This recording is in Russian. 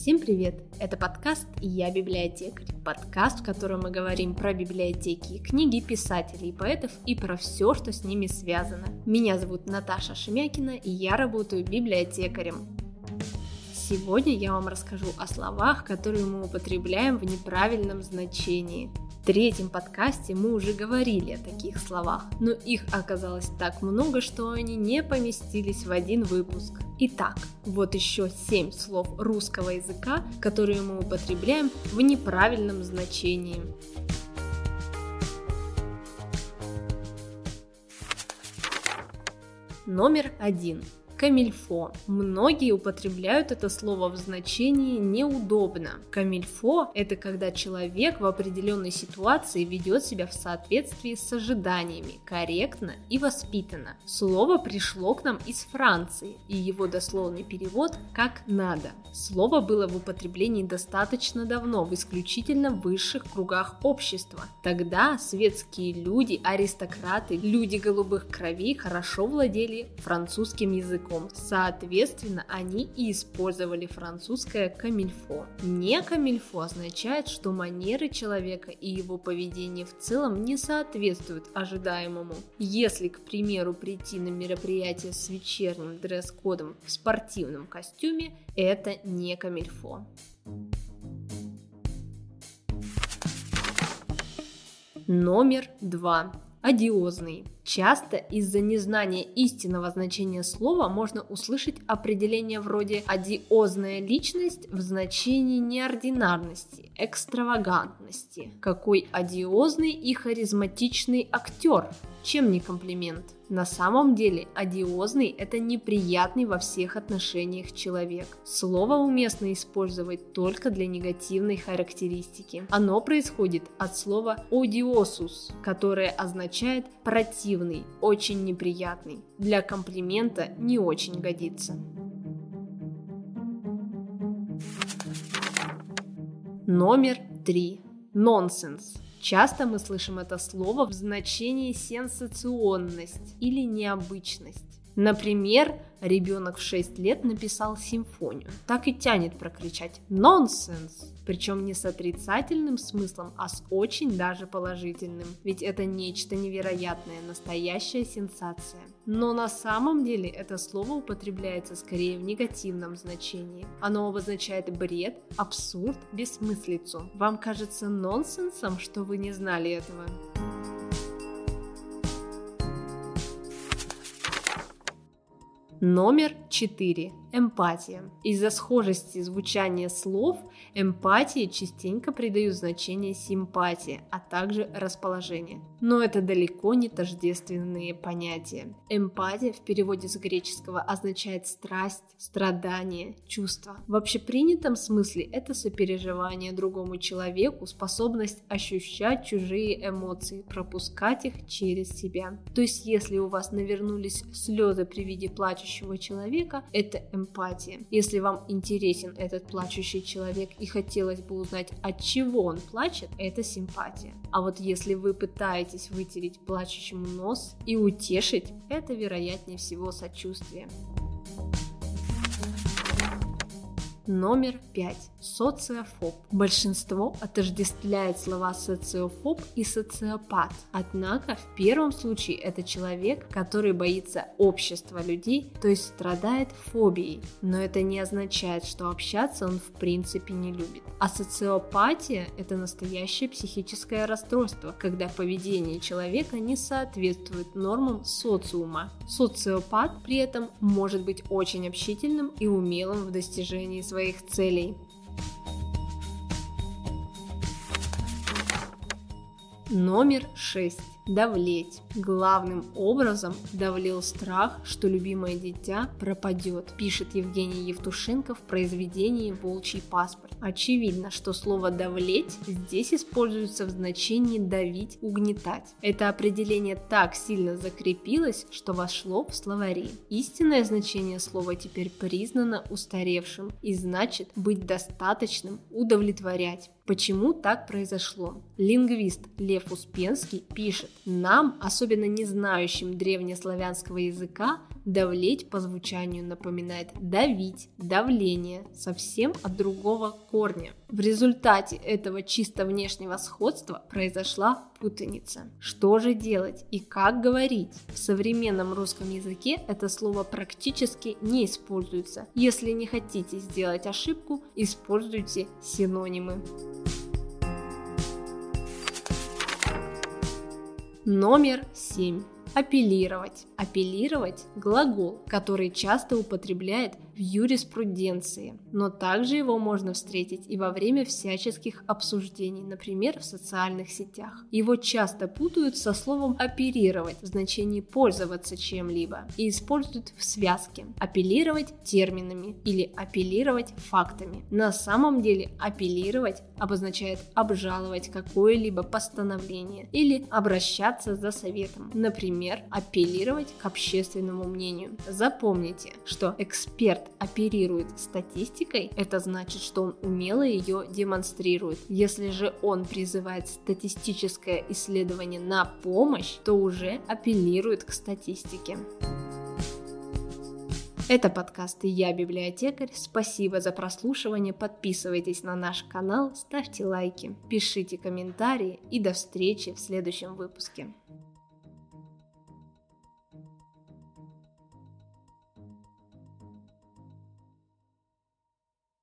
Всем привет! Это подкаст «Я библиотекарь». Подкаст, в котором мы говорим про библиотеки, книги писателей, поэтов и про все, что с ними связано. Меня зовут Наташа Шемякина, и я работаю библиотекарем. Сегодня я вам расскажу о словах, которые мы употребляем в неправильном значении. Третьем подкасте мы уже говорили о таких словах, но их оказалось так много, что они не поместились в один выпуск. Итак, вот еще семь слов русского языка, которые мы употребляем в неправильном значении. Номер один. Камильфо. Многие употребляют это слово в значении неудобно. Камильфо – это когда человек в определенной ситуации ведет себя в соответствии с ожиданиями, корректно и воспитанно. Слово пришло к нам из Франции, и его дословный перевод «как надо». Слово было в употреблении достаточно давно, в исключительно высших кругах общества. Тогда светские люди, аристократы, люди голубых кровей хорошо владели французским языком языком. Соответственно, они и использовали французское камильфо. Не камильфо означает, что манеры человека и его поведение в целом не соответствуют ожидаемому. Если, к примеру, прийти на мероприятие с вечерним дресс-кодом в спортивном костюме, это не камильфо. Номер два. Одиозный. Часто из-за незнания истинного значения слова можно услышать определение вроде «одиозная личность» в значении неординарности, экстравагантности. Какой одиозный и харизматичный актер, чем не комплимент? На самом деле, одиозный – это неприятный во всех отношениях человек. Слово уместно использовать только для негативной характеристики. Оно происходит от слова «одиосус», которое означает «противный», «очень неприятный». Для комплимента не очень годится. Номер три. Нонсенс. Часто мы слышим это слово в значении сенсационность или необычность. Например, ребенок в 6 лет написал симфонию. Так и тянет прокричать «нонсенс», причем не с отрицательным смыслом, а с очень даже положительным, ведь это нечто невероятное, настоящая сенсация. Но на самом деле это слово употребляется скорее в негативном значении. Оно обозначает бред, абсурд, бессмыслицу. Вам кажется нонсенсом, что вы не знали этого? Номер 4. Эмпатия. Из-за схожести звучания слов эмпатии частенько придают значение симпатии, а также расположение. Но это далеко не тождественные понятия. Эмпатия в переводе с греческого означает страсть, страдание, чувство. В общепринятом смысле это сопереживание другому человеку, способность ощущать чужие эмоции, пропускать их через себя. То есть если у вас навернулись слезы при виде плачущего человека, это эмпатия. Если вам интересен этот плачущий человек и хотелось бы узнать, от чего он плачет, это симпатия. А вот если вы пытаетесь вытереть плачущему нос и утешить, это вероятнее всего сочувствие. Номер пять. Социофоб. Большинство отождествляет слова социофоб и социопат. Однако в первом случае это человек, который боится общества людей, то есть страдает фобией. Но это не означает, что общаться он в принципе не любит. А социопатия – это настоящее психическое расстройство, когда поведение человека не соответствует нормам социума. Социопат при этом может быть очень общительным и умелым в достижении своих своих целей. Номер 6 давлеть. Главным образом давлел страх, что любимое дитя пропадет, пишет Евгений Евтушенко в произведении «Волчий паспорт». Очевидно, что слово «давлеть» здесь используется в значении «давить», «угнетать». Это определение так сильно закрепилось, что вошло в словари. Истинное значение слова теперь признано устаревшим и значит быть достаточным, удовлетворять. Почему так произошло? Лингвист Лев Успенский пишет, Нам, особенно не знающим древнеславянского языка, давлеть по звучанию напоминает давить, давление, совсем от другого корня. В результате этого чисто внешнего сходства произошла путаница. Что же делать и как говорить? В современном русском языке это слово практически не используется. Если не хотите сделать ошибку, используйте синонимы. Номер 7. Апеллировать. Апеллировать – глагол, который часто употребляет в юриспруденции, но также его можно встретить и во время всяческих обсуждений, например, в социальных сетях. Его часто путают со словом оперировать в значении пользоваться чем-либо и используют в связке апеллировать терминами или апеллировать фактами. На самом деле апеллировать обозначает обжаловать какое-либо постановление или обращаться за советом, например, апеллировать к общественному мнению. Запомните, что эксперт оперирует статистикой, это значит, что он умело ее демонстрирует. Если же он призывает статистическое исследование на помощь, то уже апеллирует к статистике. Это подкаст «Я библиотекарь». Спасибо за прослушивание. Подписывайтесь на наш канал, ставьте лайки, пишите комментарии и до встречи в следующем выпуске.